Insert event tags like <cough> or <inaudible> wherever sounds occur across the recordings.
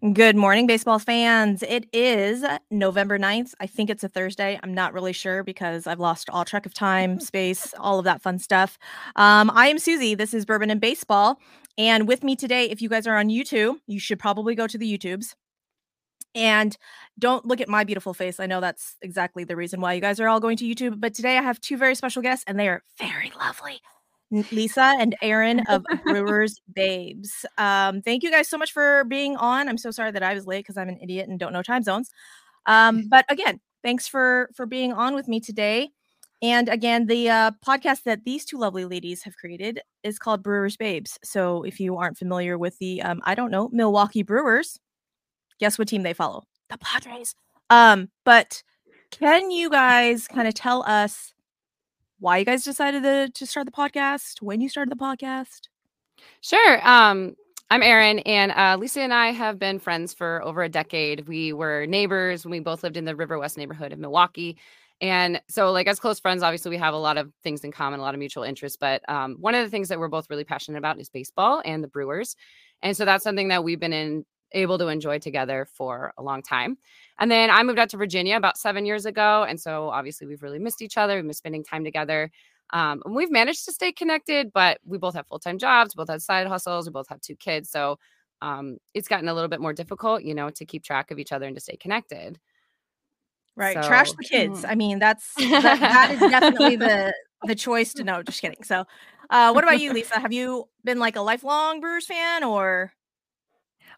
Good morning, baseball fans. It is November 9th. I think it's a Thursday. I'm not really sure because I've lost all track of time, <laughs> space, all of that fun stuff. Um, I am Suzy. This is Bourbon and Baseball. And with me today, if you guys are on YouTube, you should probably go to the YouTubes. And don't look at my beautiful face. I know that's exactly the reason why you guys are all going to YouTube. But today I have two very special guests, and they are very lovely. Lisa and Erin of <laughs> Brewers Babes. Um, thank you guys so much for being on. I'm so sorry that I was late because I'm an idiot and don't know time zones. Um, <laughs> but again, thanks for for being on with me today. And again, the uh, podcast that these two lovely ladies have created is called Brewers Babes. So if you aren't familiar with the, um, I don't know, Milwaukee Brewers, guess what team they follow? The Padres. Um, but can you guys kind of tell us why you guys decided to, to start the podcast, when you started the podcast. Sure. Um, I'm Erin, and uh, Lisa and I have been friends for over a decade. We were neighbors when we both lived in the River West neighborhood of Milwaukee. And so, like, as close friends, obviously, we have a lot of things in common, a lot of mutual interests. But um, one of the things that we're both really passionate about is baseball and the Brewers. And so that's something that we've been in able to enjoy together for a long time. And then I moved out to Virginia about seven years ago. And so obviously we've really missed each other. We've missed spending time together. Um, and we've managed to stay connected, but we both have full time jobs, both have side hustles, we both have two kids. So um, it's gotten a little bit more difficult, you know, to keep track of each other and to stay connected. Right. So, Trash the kids. I mean, that's that, that is definitely <laughs> the the choice to know. Just kidding. So uh, what about you, Lisa? Have you been like a lifelong Brewers fan or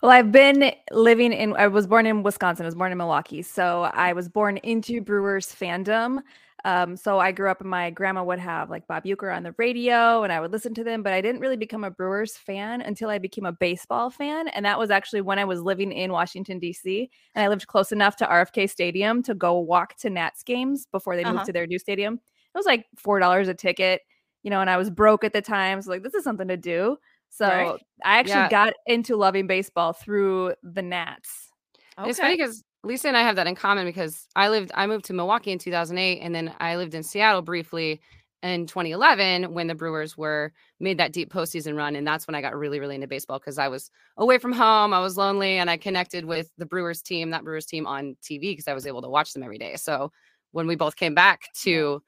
well, I've been living in, I was born in Wisconsin, I was born in Milwaukee. So I was born into Brewers fandom. Um, so I grew up and my grandma would have like Bob Uecker on the radio and I would listen to them, but I didn't really become a Brewers fan until I became a baseball fan. And that was actually when I was living in Washington, D.C. And I lived close enough to RFK Stadium to go walk to Nats games before they moved uh-huh. to their new stadium. It was like $4 a ticket, you know, and I was broke at the time. So like, this is something to do. So right. I actually yeah. got into loving baseball through the Nats. Okay. It's funny because Lisa and I have that in common because I lived, I moved to Milwaukee in 2008, and then I lived in Seattle briefly in 2011 when the Brewers were made that deep postseason run, and that's when I got really, really into baseball because I was away from home, I was lonely, and I connected with the Brewers team, that Brewers team on TV because I was able to watch them every day. So when we both came back to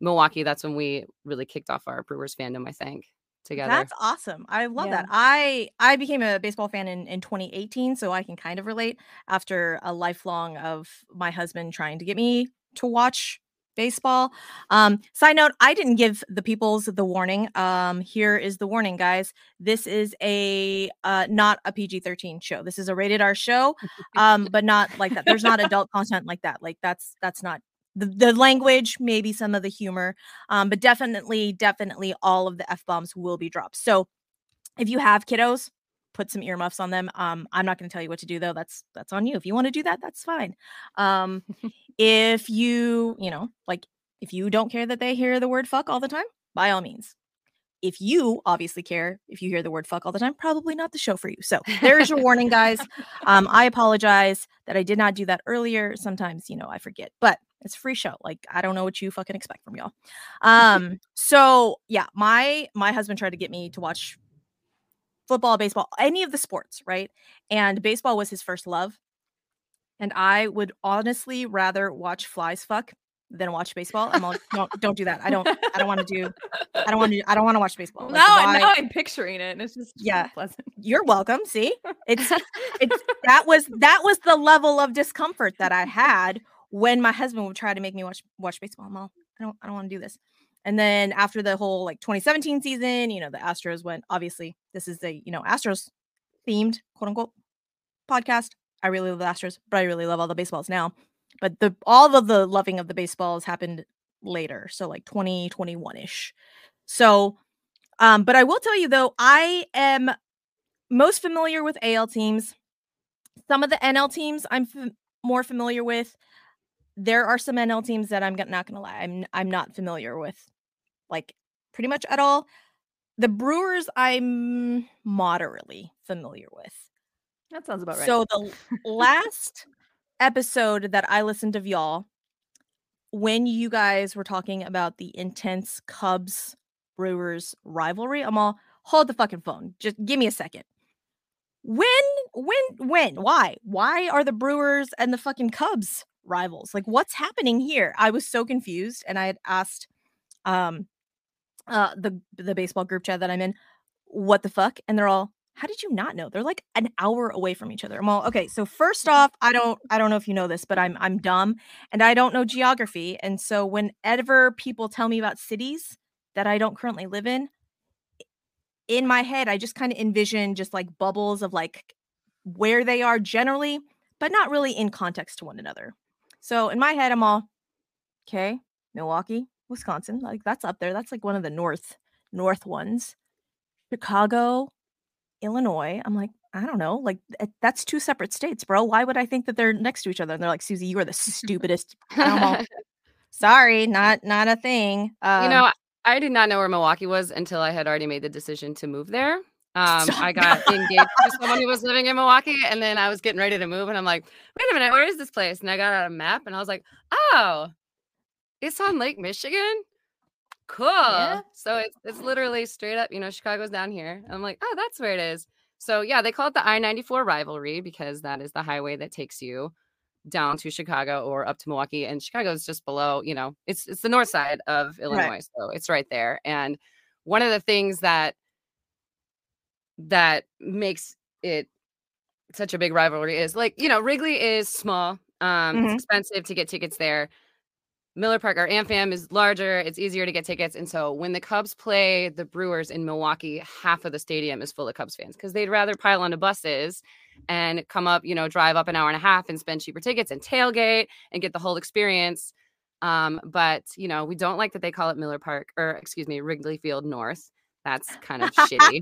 Milwaukee, that's when we really kicked off our Brewers fandom, I think together. That's awesome. I love yeah. that. I I became a baseball fan in in 2018, so I can kind of relate after a lifelong of my husband trying to get me to watch baseball. Um side note, I didn't give the peoples the warning. Um here is the warning guys. This is a uh not a PG-13 show. This is a rated R show. <laughs> Um but not like that. There's not adult content like that. Like that's that's not the, the language, maybe some of the humor, um, but definitely, definitely all of the F bombs will be dropped. So if you have kiddos, put some earmuffs on them. Um, I'm not going to tell you what to do though. That's that's on you. If you want to do that, that's fine. Um, <laughs> if you, you know, like if you don't care that they hear the word fuck all the time, by all means. If you obviously care, if you hear the word fuck all the time, probably not the show for you. So there's your warning, guys. <laughs> Um, I apologize that I did not do that earlier. Sometimes, you know, I forget, but it's a free show. Like I don't know what you fucking expect from y'all. <laughs> Um so yeah, my my husband tried to get me to watch football, baseball, any of the sports, right? And baseball was his first love. And I would honestly rather watch flies fuck than watch baseball. I'm like, don't don't do that. I don't I don't want to do I don't want to I don't want to watch baseball. Like, now, now I'm picturing it and it's just yeah pleasant. You're welcome. See? It's <laughs> it's that was that was the level of discomfort that I had when my husband would try to make me watch watch baseball, I'm all, I don't I don't want to do this. And then after the whole like 2017 season, you know, the Astros went obviously this is the, you know, Astros themed quote unquote podcast. I really love the Astros, but I really love all the baseballs now. But the all of the loving of the baseballs happened later. So like 2021-ish. So um, but I will tell you though, I am most familiar with AL teams. Some of the NL teams I'm f- more familiar with there are some NL teams that I'm not gonna lie, I'm I'm not familiar with, like pretty much at all. The Brewers, I'm moderately familiar with. That sounds about right. So the last episode that I listened of y'all, when you guys were talking about the intense Cubs Brewers rivalry, I'm all hold the fucking phone. Just give me a second. When when when why why are the Brewers and the fucking Cubs rivals? Like what's happening here? I was so confused and I had asked um uh the the baseball group chat that I'm in what the fuck and they're all how did you not know? They're like an hour away from each other. I'm all okay. So first off, I don't I don't know if you know this, but I'm I'm dumb and I don't know geography. And so whenever people tell me about cities that I don't currently live in, in my head, I just kind of envision just like bubbles of like where they are generally, but not really in context to one another. So in my head, I'm all okay, Milwaukee, Wisconsin, like that's up there. That's like one of the north north ones. Chicago, Illinois. I'm like, I don't know. Like eh, that's two separate states, bro. Why would I think that they're next to each other? And they're like, Suzy, you are the stupidest. all, <laughs> Sorry, not not a thing. Um, you know, I did not know where Milwaukee was until I had already made the decision to move there. Um, I <laughs> got engaged to someone who was living in Milwaukee, and then I was getting ready to move, and I'm like, wait a minute, where is this place? And I got out a map, and I was like, oh, it's on Lake Michigan. Cool. Yeah. So it's it's literally straight up, you know, Chicago's down here. I'm like, oh, that's where it is. So yeah, they call it the I-94 rivalry because that is the highway that takes you down to Chicago or up to Milwaukee. And Chicago is just below, you know, it's it's the north side of Illinois. Right. So it's right there. And one of the things that that makes it such a big rivalry is like you know Wrigley is small. Um, mm-hmm. It's expensive to get tickets there. Miller Park or AmFam is larger. It's easier to get tickets, and so when the Cubs play the Brewers in Milwaukee, half of the stadium is full of Cubs fans because they'd rather pile onto buses and come up, you know, drive up an hour and a half and spend cheaper tickets and tailgate and get the whole experience. Um, but you know, we don't like that they call it Miller Park or excuse me, Wrigley Field North. That's kind of shitty.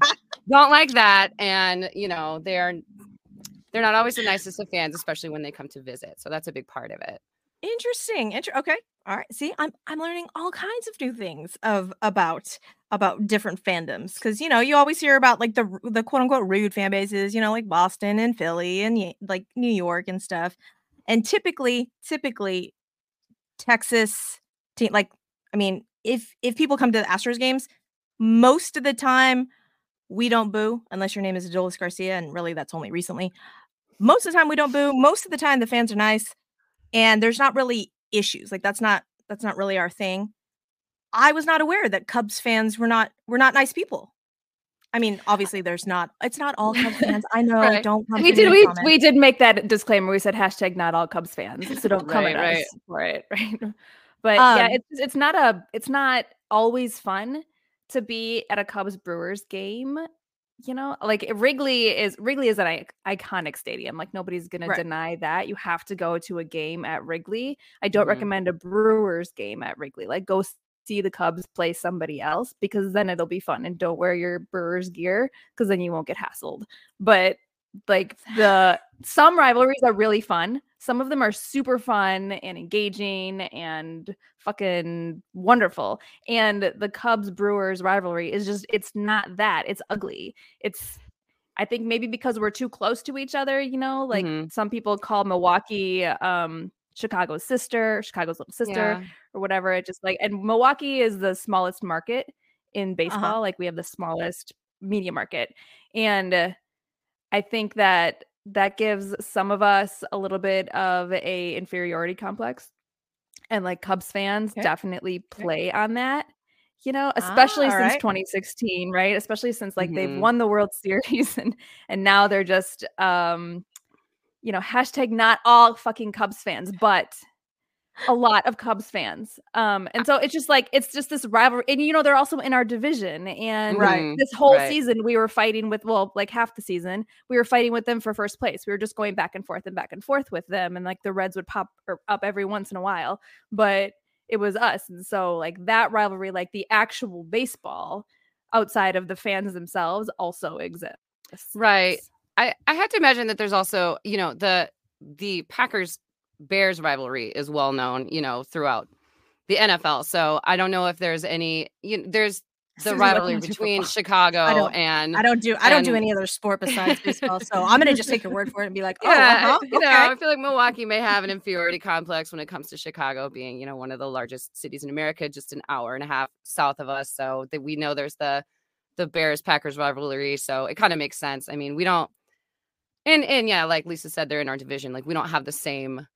Don't like that. And you know, they're they're not always the nicest of fans, especially when they come to visit. So that's a big part of it. Interesting. Inter- okay. All right. See, I'm I'm learning all kinds of new things of about about different fandoms because you know you always hear about like the the quote unquote rude fan bases, you know, like Boston and Philly and like New York and stuff. And typically, typically, Texas team like I mean, if if people come to the Astros games, most of the time we don't boo unless your name is Adolis Garcia, and really that's only recently. Most of the time we don't boo. Most of the time the fans are nice, and there's not really issues. Like that's not that's not really our thing. I was not aware that Cubs fans were not were not nice people. I mean, obviously, there's not. It's not all Cubs <laughs> fans. I know. right. Don't. we did. We we did make that disclaimer. We said hashtag not all Cubs fans. So don't come right, at right. us for it. <laughs> Right. But um, yeah, it's it's not a. It's not always fun to be at a Cubs Brewers game. You know, like Wrigley is Wrigley is an iconic stadium. Like nobody's gonna right. deny that. You have to go to a game at Wrigley. I don't mm-hmm. recommend a Brewers game at Wrigley. Like go see the Cubs play somebody else because then it'll be fun. And don't wear your Brewers gear because then you won't get hassled. But like the some rivalries are really fun. Some of them are super fun and engaging and fucking wonderful. And the Cubs Brewers rivalry is just it's not that. It's ugly. It's I think maybe because we're too close to each other, you know, like mm-hmm. some people call Milwaukee um Chicago's sister, Chicago's little sister, yeah. or whatever. It just like and Milwaukee is the smallest market in uh-huh. baseball. Uh-huh. Like we have the smallest media market. And uh, I think that that gives some of us a little bit of a inferiority complex and like cubs fans okay. definitely play okay. on that you know especially ah, since right. 2016 right especially since like mm-hmm. they've won the world series <laughs> and and now they're just um you know hashtag not all fucking cubs fans but a lot of Cubs fans. Um, and so it's just like it's just this rivalry, and you know they're also in our division. And right. this whole right. season, we were fighting with well, like half the season, we were fighting with them for first place. We were just going back and forth and back and forth with them, and like the Reds would pop er, up every once in a while, but it was us. And so like that rivalry, like the actual baseball outside of the fans themselves, also exists. Right. I I had to imagine that there's also you know the the Packers Bears rivalry is well known, you know, throughout the NFL. So I don't know if there's any, you know, there's the rivalry between Chicago I and I don't do I don't do any other sport besides baseball. So I'm gonna just take your word for it and be like, <laughs> oh, yeah, uh-huh, you know, I feel like Milwaukee may have an inferiority complex when it comes to Chicago being, you know, one of the largest cities in America, just an hour and a half south of us. So that we know there's the the Bears Packers rivalry. So it kind of makes sense. I mean, we don't And and yeah, like Lisa said, they're in our division. Like we don't have the same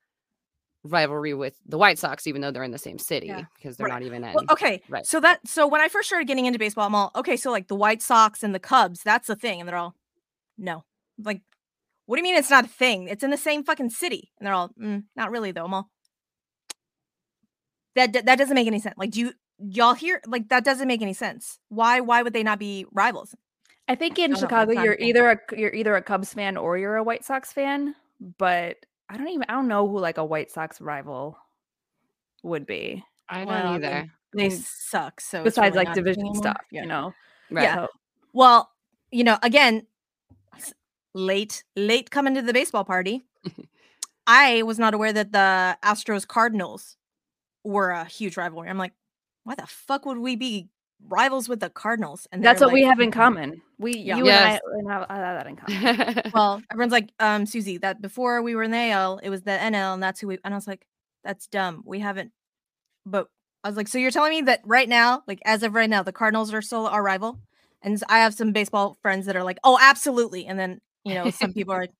rivalry with the White Sox, even though they're in the same city Yeah. because they're Right. not even in. Well, okay, Right. so that so when I first started getting into baseball, I'm all okay. So like the White Sox and the Cubs, that's the thing, and they're all, no, like, what do you mean it's not a thing? It's in the same fucking city, and they're all, mm, not really though. I'm all, that that that doesn't make any sense. Like, do you y'all hear like that doesn't make any sense? Why why would they not be rivals? I think in don't know, Chicago it's not a you're either a you're either a Cubs fan or you're a White Sox fan, but I don't even I don't know who like a White Sox rival would be. I don't mean, either. They suck. So Besides really like not a thing division anymore. stuff, Yeah. you know. Right. Yeah. So, Well, you know, again, late, late coming to the baseball party. <laughs> I was not aware that the Astros Cardinals were a huge rivalry. I'm like, why the fuck would we be rivals with the Cardinals? And that's they're what we have in common. We Yeah. you Yes. and I, and I have that in common. <laughs> Well, everyone's like, um, Suzy, that before we were in the AL, it was the NL, and that's who we. And I was like, that's dumb. We haven't. But I was like, so you're telling me that right now, like as of right now, the Cardinals are still our rival? And I have some baseball friends that are like, oh, absolutely. And then you know, some people are like,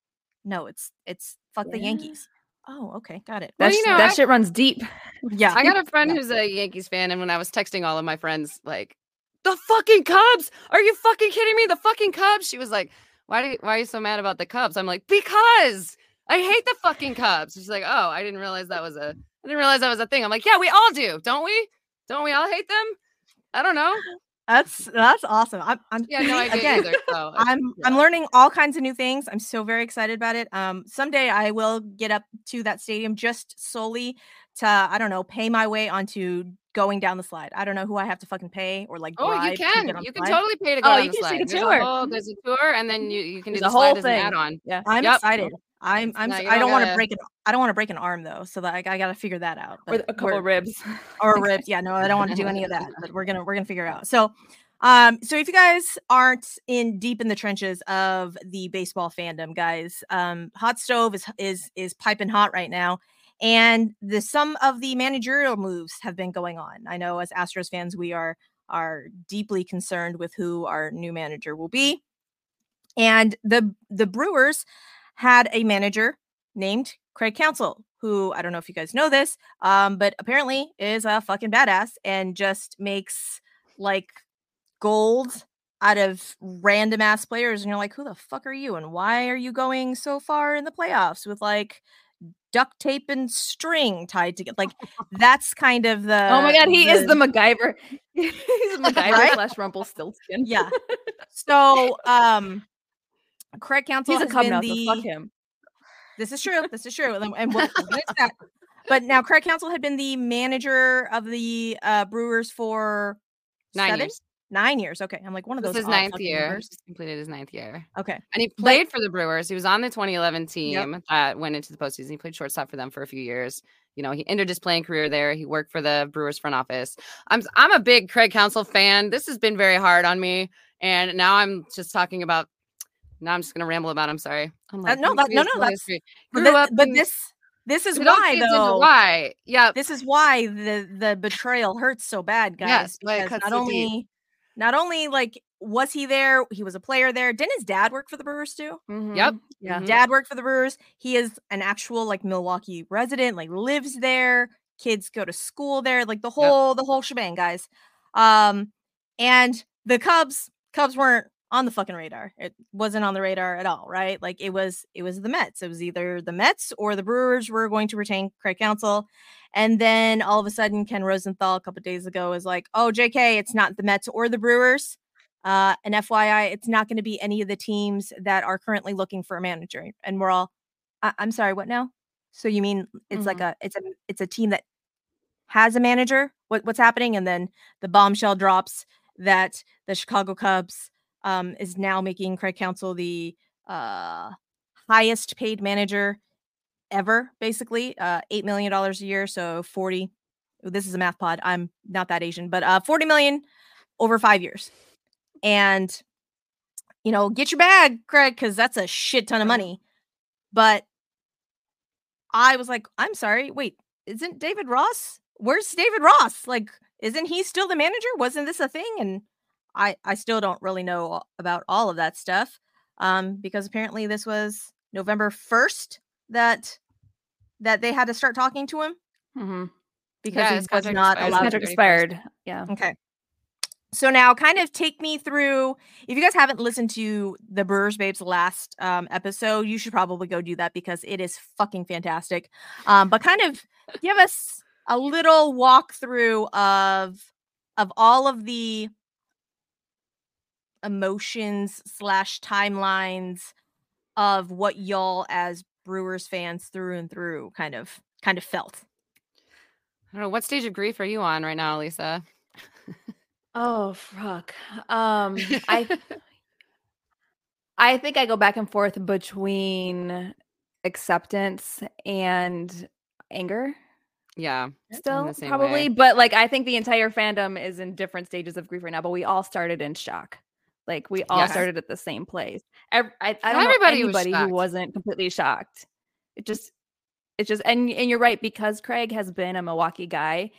no, it's it's fuck the Yankees. Oh, okay, got it. Well, That, you know, that I- shit runs deep. <laughs> Yeah, I got a friend Yeah. who's a Yankees fan, and when I was texting all of my friends, like, the fucking Cubs, are you fucking kidding me? The fucking Cubs. She was like, why do you, why are you so mad about the Cubs? I'm like, because I hate the fucking Cubs. She's like, oh, I didn't realize that was a, I didn't realize that was a thing. I'm like, yeah, we all do, don't we? Don't we all hate them? I don't know. That's that's awesome. I'm, I'm Yeah, no idea again. either. So I'm I'm learning all kinds of new things. I'm so very excited about it. Um, someday I will get up to that stadium just solely to I don't know pay my way onto going down the slide. I don't know who I have to fucking pay or like. Oh, you to can. You can slide. totally pay to go Oh, you the can slide. take a There's tour. whole- there's a tour, and then you, you can do There's the a whole slide as an thing. add-on. Yeah. I'm Yep. excited. I'm I'm No, I don't want to break an I don't want to break an arm though, so that I, got to figure that out. Or a couple ribs. <laughs> or ribs. Yeah, no, I don't want to do any of that. But <laughs> we're gonna we're gonna figure it out. So, um, so if you guys aren't in deep in the trenches of the baseball fandom, guys, um, Hot Stove is is is piping hot right now, and the some of the managerial moves have been going on. I know as Astros fans, we are are deeply concerned with who our new manager will be, and the the Brewers had a manager named Craig Counsell, who I don't know if you guys know this, um, but apparently is a fucking badass and just makes like gold out of random ass players. And you're like, who the fuck are you? And why are you going so far in the playoffs with like duct tape and string tied together? Like <laughs> that's kind of the oh my god, he is the MacGyver. <laughs> He's <laughs> MacGyver Right? slash Rumpelstiltskin. yeah. So um Craig Counsell He's a has been the fuck him. This is true. This is true. And, <laughs> and we'll, we'll get into that. But now Craig Counsell had been the manager of the uh, Brewers for Nine seven? years. Nine years. Okay. I'm like one of This those. is odd ninth year. numbers. Just completed his ninth year. Okay. And he played for the Brewers. He was on the 2011 team that went into the postseason. He played shortstop for them for a few years. You know, he ended his playing career there. He worked for the Brewers front office. I'm I'm a big Craig Counsell fan. This has been very hard on me, and now I'm just talking about. Now I'm just gonna ramble about. I'm sorry. I'm Uh, no, that- no, no, that's- history." But, Grew thi- up but in- this this is why though. Why? Yeah. This is why the the betrayal hurts so bad, guys. Yes, because not so deep. only not only like was he there, he was a player there. Didn't his dad work for the Brewers too? Yep. Mhm. Yeah. Mhm. dad worked for the Brewers. He is an actual like Milwaukee resident, like lives there. Kids go to school there, like the whole the whole shebang, guys. Um, and the Cubs, Cubs weren't on the fucking radar. It wasn't on the radar at all, right? Like it was it was the Mets. It was either the Mets or the Brewers were going to retain Craig Counsell. And then all of a sudden, Ken Rosenthal a couple days ago was like, "Oh, JK, it's not the Mets or the Brewers." Uh, and FYI, it's not going to be any of the teams that are currently looking for a manager. And we're all, I- I'm sorry, what now? So you mean it's like a it's a it's a team that has a manager? What what's happening? And then the bombshell drops that the Chicago Cubs um, is now making Craig Counsell the uh, highest paid manager ever, basically uh, eight million dollars a year. So forty. This is a math pod. I'm not that Asian, but uh, forty million over five years. And you know, get your bag, Craig, because that's a shit ton of money. But I was like, I'm sorry, wait, isn't David Ross? Where's David Ross? Like, isn't he still the manager? Wasn't this a thing? And I I still don't really know about all of that stuff. Um, because apparently this was November 1st that that they had to start talking to him Mm-hmm. because Yeah, he was contract not expires allowed Contract to. expired. Yeah. Okay. So now kind of take me through if you guys haven't listened to the Brewers Babes last um, episode, you should probably go do that because it is fucking fantastic. Um, but kind of give us a little walkthrough of of all of the emotions slash timelines of what y'all as Brewers fans through and through kind of kind of felt. I don't know what stage of grief are you on right now, Lisa. Oh fuck. Um I <laughs> I think I go back and forth between acceptance and anger yeah, still probably way. but like I think the entire fandom is in different stages of grief right now but we all started in shock. Like we all Yes. started at the same place. Ev- I, I don't everybody know anybody shocked. who wasn't completely shocked. It just it's just and and you're right because Craig has been a Milwaukee guy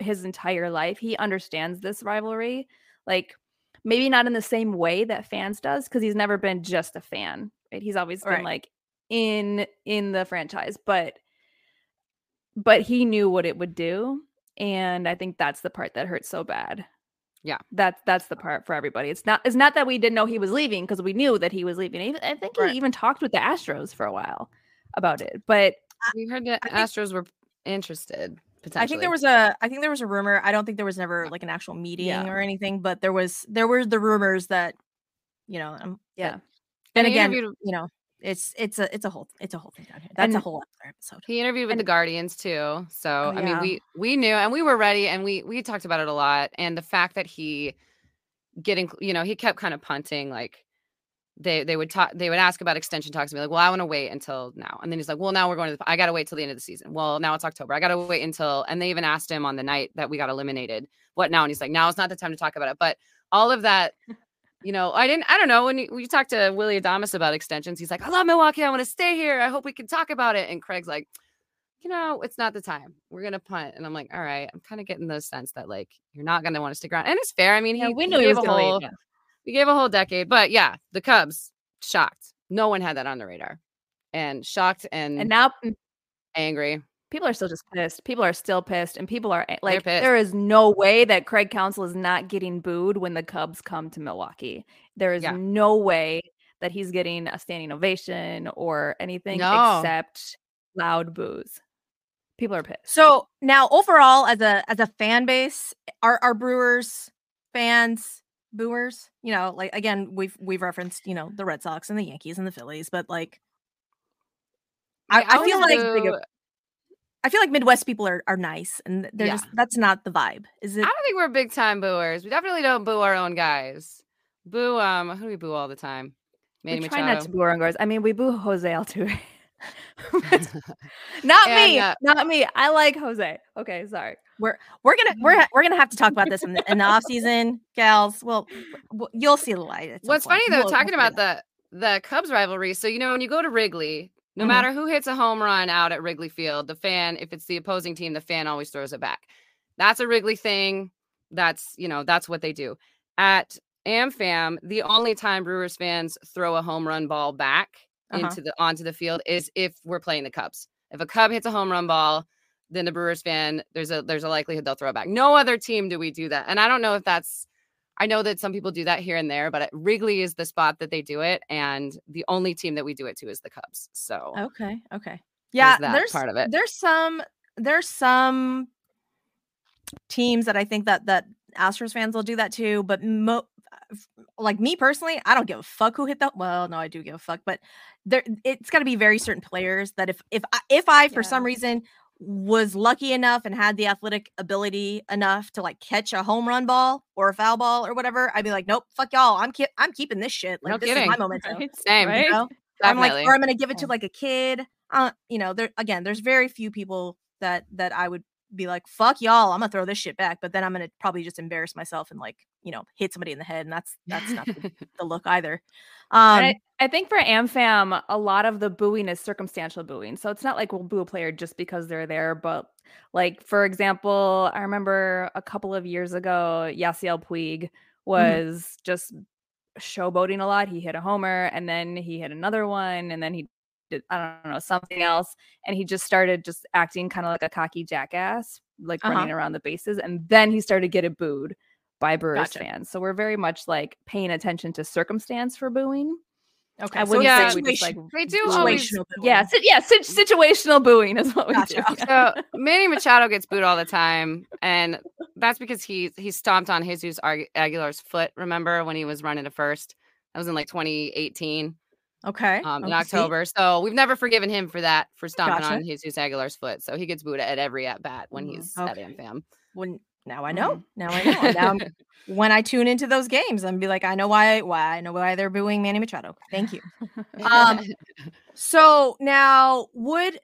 his entire life. He understands this rivalry. Like maybe not in the same way that fans does because he's never been just a fan. Right? He's always been Right. like in in the franchise, but but he knew what it would do and I think that's the part that hurts so bad. Yeah. That's that's the part for everybody. It's not it's not that we didn't know he was leaving because we knew that he was leaving. I think Right. he even talked with the Astros for a while about it. But we heard that I think- Astros were interested. Potentially. I think there was a I think there was a rumor. I don't think there was never like an actual meeting Yeah. or anything, but there was there were the rumors that you know um, yeah. then And he again interviewed- you know it's it's a it's a whole it's a whole thing down here. That's a whole other episode. He interviewed with And- the Guardians too. So Oh, I mean, we we knew and we were ready, and we we talked about it a lot. And the fact that he getting, you know, he kept kind of punting like they they would talk they would ask about extension talks and be like, well, I want to wait until now. And then he's like, well, now we're going to the, I got to wait till the end of the season. Well, now it's October. I got to wait until and they even asked him on the night that we got eliminated, what now? And he's like, now it's not the time to talk about it. But all of that. You know, I didn't. I don't know. When you, we talked to Willy Adames about extensions, he's like, "I love Milwaukee. I want to stay here. I hope we can talk about it." And Craig's like, you know, it's not the time. We're gonna punt. And I'm like, all right. I'm kind of getting the sense that like you're not gonna want to stick around. And it's fair. I mean, Yeah, he, we knew he gave a whole leave. yeah. we gave a whole decade. But yeah, the Cubs shocked. No one had that on the radar, and shocked and, And now mm angry. People are still just pissed. People are still pissed, and people are eh, like, there is no way that Craig Counsell is not getting booed when the Cubs come to Milwaukee. There is Yeah. no way that he's getting a standing ovation or anything No. except loud boos. People are pissed. So now overall as a as a fan base, are our Brewers fans booers? You know, like again, we've we've referenced, you know, the Red Sox and the Yankees and the Phillies, but like I, mean, I feel like I feel like Midwest people are, are nice and they're Yeah. just that's not the vibe. Is it? I don't think we're big time booers. We definitely don't boo our own guys. Boo. Um, who do we boo all the time? Manny we try not to boo our own guys. I mean, we boo Jose Altuve. <laughs> <laughs> not me. Uh, not me. I like Jose. Okay, sorry. we're we're gonna we're <laughs> we're gonna have to talk about this in the, in the off season, gals. Well, you'll see the light. at What's funny though, We'll- we'll talking about out. the the Cubs rivalry. So you know when you go to Wrigley, no Mhm. matter who hits a home run out at Wrigley Field, the fan, if it's the opposing team, the fan always throws it back. That's a Wrigley thing. That's you know that's what they do. At AmFam, the only time Brewers fans throw a home run ball back Uh-huh. into the onto the field is if we're playing the Cubs. If a Cub hits a home run ball, then the Brewers fan there's a there's a likelihood they'll throw it back. No other team do we do that, and I don't know if that's I know that some people do that here and there, but at Wrigley is the spot that they do it, and the only team that we do it to is the Cubs. So Okay. Okay. Yeah, there's part of it. There's some there's some teams that I think that that Astros fans will do that too, but mo- like me personally, I don't give a fuck who hit that. Well, no, I do give a fuck, but there it's got to be very certain players that if if I, if I for some reason was lucky enough and had the athletic ability enough to like catch a home run ball or a foul ball or whatever, I'd be like, nope, fuck y'all, I'm ki- I'm keeping this shit. Like No this is my <laughs> moment. Right? same. Right? You know? I'm like, or I'm gonna give it to like a kid. Uh, you know, there again, there's very few people that that I would be like, fuck y'all, I'm gonna throw this shit back. But then I'm gonna probably just embarrass myself and like, you know, hit somebody in the head, and that's that's not the, <laughs> the look either. Um, I, I think for AmFam, a lot of the booing is circumstantial booing. So it's not like we'll boo a player just because they're there. But like, for example, I remember a couple of years ago, Yasiel Puig was just showboating a lot. He hit a homer and then he hit another one and then he did, I don't know something else, and he just started just acting kind of like a cocky jackass, like Uh-huh. running around the bases, and then he started getting booed by Brewers Gotcha. fans. So we're very much like paying attention to circumstance for booing. Okay. I wouldn't Yeah. say we just like They do always situational booing. yeah, si- yeah, si- situational booing is what we Gotcha. do. So <laughs> Manny Machado gets booed all the time, and that's because he he stomped on Jesus Aguilar's foot. Remember when he was running to first? That was in like 2018 Okay. um, in okay? October. So we've never forgiven him for that for stomping Gotcha. on Jesus Aguilar's foot. So he gets booed at every at bat when Mhm. he's Okay. at AmFam. When now I know. Mhm. Now I know. Now when I tune into those games, I'm be like, I know why. Why I know why they're booing Manny Machado. Thank you. Um, <laughs> So now would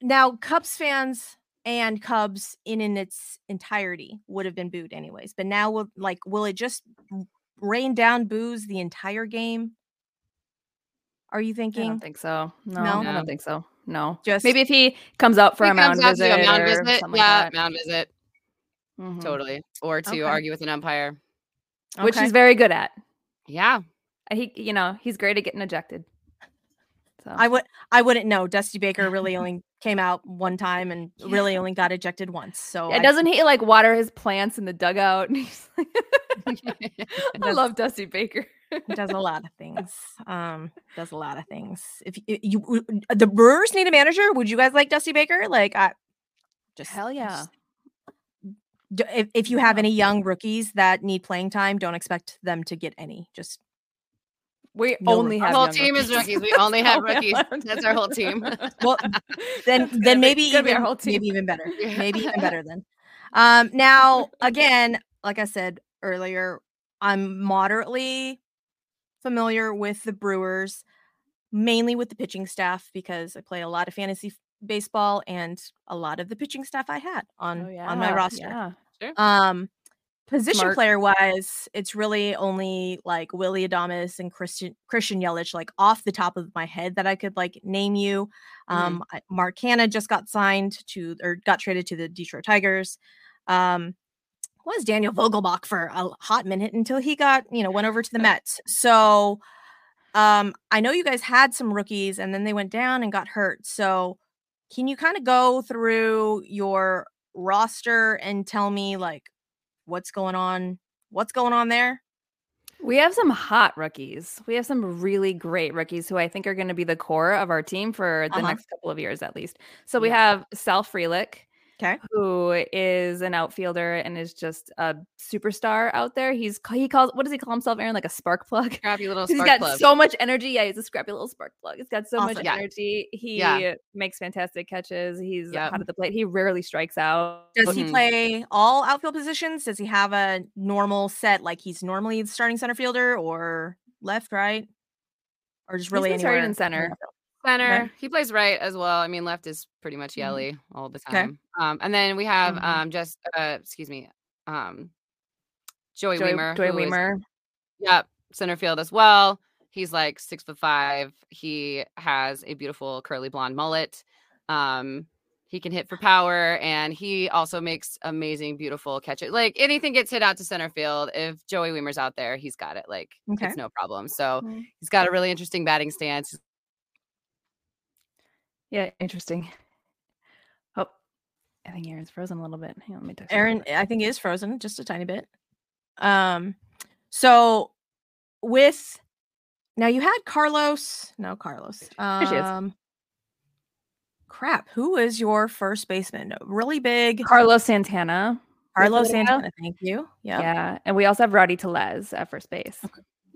now Cubs fans and Cubs in in its entirety would have been booed anyways. But now will like will it just rain down boos the entire game? Are you thinking? I don't think so. No, No? I don't think so. No, Just- maybe if he comes up for a mound visit, a mound visit. Yeah, like mound visit. Mhm. Totally. Or to Okay. argue with an umpire. which he's very good at. Yeah. He, you know, he's great at getting ejected. So I would I wouldn't know. Dusty Baker really <laughs> only came out one time and really only got ejected once. So yeah, I- doesn't <laughs> he like water his plants in the dugout? <laughs> Like, I love Dusty Baker. He does a <laughs> lot of things. Um, does a lot of things. If y- you, w- the Brewers need a manager, would you guys like Dusty Baker? Like, I just Hell yeah. just- d- if, if you have any young rookies that need playing time, don't expect them to get any. Just We No only rookies. Our have whole young team is rookies. We only <laughs> have rookies. That's our whole team. <laughs> well, then then maybe be even our whole team. maybe even better. Yeah. Maybe even better then. Um, now again, like I said earlier, I'm moderately familiar with the Brewers, mainly with the pitching staff because I play a lot of fantasy f- baseball and a lot of the pitching staff I had on Oh, on my roster. Yeah. Um, position Smart. player wise, it's really only like Willy Adames and Christian Christian Yelich, like off the top of my head that I could like name you. Mm-hmm. Um, I Mark Canha just got signed to or got traded to the Detroit Tigers. Um, was Daniel Vogelbach for a hot minute until he got you know went over to the Mets. So, um, I know you guys had some rookies and then they went down and got hurt. So, can you kind of go through your roster and tell me like what's going on? What's going on there? We have some hot rookies. We have some really great rookies who I think are going to be the core of our team for the Uh-huh. next couple of years at least. So we Yeah. have Sal Frelick, Okay. who is an outfielder and is just a superstar out there. He's he calls what does he call himself, Erin? Like a spark plug. <laughs> Scrappy little He's spark got plug. so much energy. Yeah, he's a scrappy little spark plug. He's got so much Yeah. energy. He Yeah. makes fantastic catches. He's Yep. hot at the plate. He rarely strikes out. Does he Mhm. play all outfield positions? Does he have a normal set like he's normally the starting center fielder or left, right? Or just He's really starting anywhere in in center. He plays right as well. I mean, left is pretty much Mhm. yelly all the Okay. time. Um, and then we have Mhm. um just uh excuse me, um Joey, Joey, Wiemer. Joey who is- Wiemer. Yep, center field as well. He's like six foot five. He has a beautiful curly blonde mullet. Um, he can hit for power, and he also makes amazing, beautiful catches. Like anything gets hit out to center field. If Joey Wiemer's out there, he's got it. Like Okay. it's no problem. So Mm. he's got a really interesting batting stance. Yeah, interesting. Oh, I think Erin's frozen a little bit. Hang on, let me text Erin. I think is frozen just a tiny bit. Um, so with now you had Carlos, no Carlos. Um, crap, who is your first baseman? Really big Carlos Santana. Carlos Santana? Thank you. Yeah. Yeah, and we also have Rowdy Tellez at first base.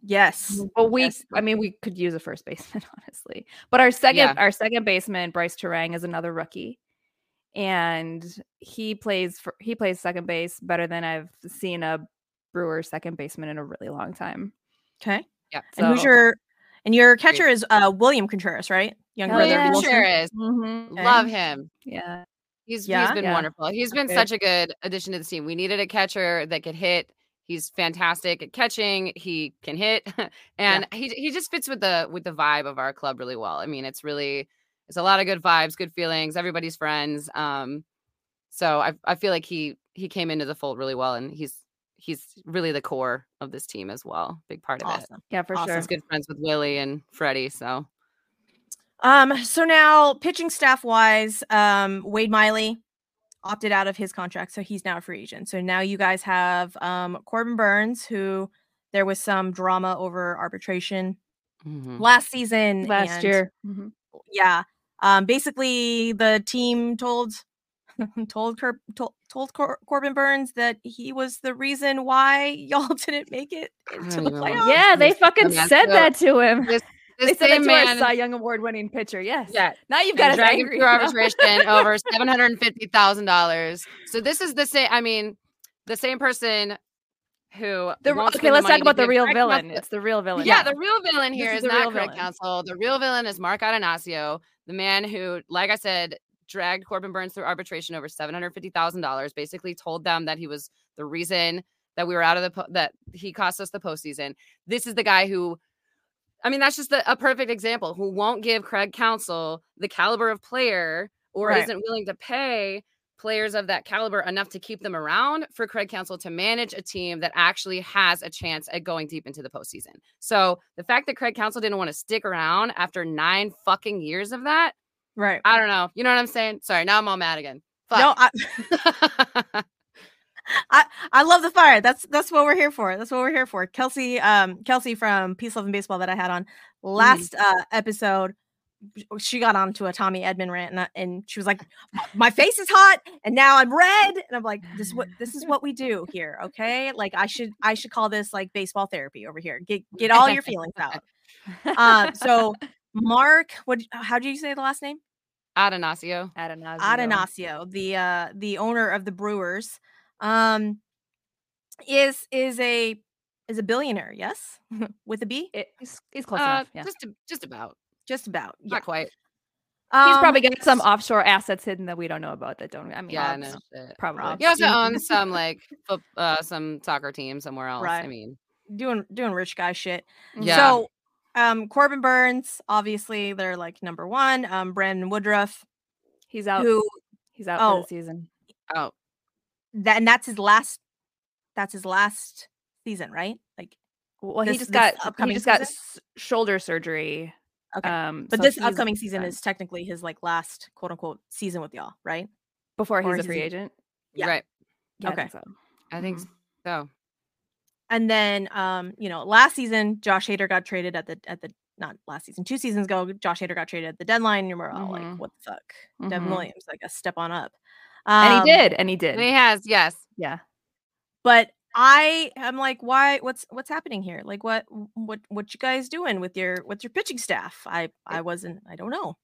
Yes. But we, Yes. I mean, we could use a first baseman, <laughs> honestly. But our second, Yeah. our second baseman, Brice Turang, is another rookie, and he plays for he plays second base better than I've seen a Brewer second baseman in a really long time. Okay. Yeah. And who's your and your catcher is uh William Contreras, right? Young Hell brother yeah. of Wilson? Contreras. Mhm. Okay. Love him. Yeah, He's Yeah? he's been Yeah. wonderful. He's been Okay. such a good addition to the team. We needed a catcher that could hit. He's fantastic at catching. He can hit, <laughs> and he he just fits with the with the vibe of our club really well. I mean, it's really it's a lot of good vibes, good feelings. Everybody's friends. Um, so I I feel like he he came into the fold really well, and he's he's really the core of this team as well. Big part of it. Yeah, for Awesome. sure. He's good friends with Willy and Freddie. So Um, so now pitching staff wise, um, Wade Miley opted out of his contract, so he's now a free agent. So now you guys have um Corbin Burnes, who there was some drama over arbitration Mhm. last season. Last and- year. Mhm. yeah. Um, basically, the team told <laughs> told Cor- told, told Cor- Corbin Burnes that he was the reason why <laughs> y'all didn't make it into the even playoffs. Yeah, they fucking said that to him. This, They this said that same to our man, Cy Young Award winning pitcher. Yes. yeah, Now you've got us drag him through arbitration over seven hundred and fifty thousand dollars. So this is the same. I mean, the same person who The, okay, let's money talk about the real villain. It's the real villain. Yeah, the real villain here This is, is the not villain. Counsell. The real villain is Mark Attanasio, the man who, like I said, dragged Corbin Burnes through arbitration over seven hundred fifty thousand dollars. Basically, told them that he was the reason that we were out of the po- that he cost us the postseason. This is the guy who, I mean, that's just a, a perfect example. Who won't give Craig Counsell the caliber of player, or Right. isn't willing to pay players of that caliber enough to keep them around for Craig Counsell to manage a team that actually has a chance at going deep into the postseason. So the fact that Craig Counsell didn't want to stick around after nine fucking years of that, Right. I don't know. You know what I'm saying? Sorry, now I'm all mad again. No, I, <laughs> I I love the fire. That's that's what we're here for. That's what we're here for. Kelsey, um, Kelsey from Peace, Love, and Baseball that I had on last uh episode. She got on to a Tommy Edman rant and, I- and she was like, "My- "My face is hot and now I'm red." And I'm like, "This is what this is what we do here, okay? Like I should I should call this like baseball therapy over here. Get get all your feelings out." Uh, so Mark, what? How do you say the last name? Attanasio. Attanasio. Attanasio, the uh the owner of the Brewers, um is is a is a billionaire, yes? <laughs> With a B? It- he's, he's close Uh, enough. Yeah. just just about. Just about. Yeah. Not quite. He's probably Um, got some offshore assets hidden that we don't know about that don't. I mean, Yeah, that's no shit. probably. Rob. <laughs> He also <laughs> owns some like foot, uh, some soccer team somewhere else. Right. I mean, doing doing rich guy shit. Yeah. So um Corbin Burnes, obviously they're like number one. Um Brandon Woodruff, He's out. who He's out for oh. the season. oh, that and that's his last that's his last season, right? Like Well, he just got got he upcoming just got season? s- shoulder surgery. okay. Um, but so this upcoming season done. is technically his like last quote unquote season with y'all, right? before or he's a free agent. Yeah. right. Yeah, I Okay. think so. I think Mhm. so. And then um, you know, last season Josh Hader got traded at the at the not last season, two seasons ago, Josh Hader got traded at the deadline. And we're all like, Mhm. what the fuck? Devin Mhm. Williams, like a step on up. And Um, he did, and he did. And he has, yes. yeah. But I am like, why? What's what's happening here? Like, what what what you guys doing with your with your pitching staff? I I wasn't. I don't know.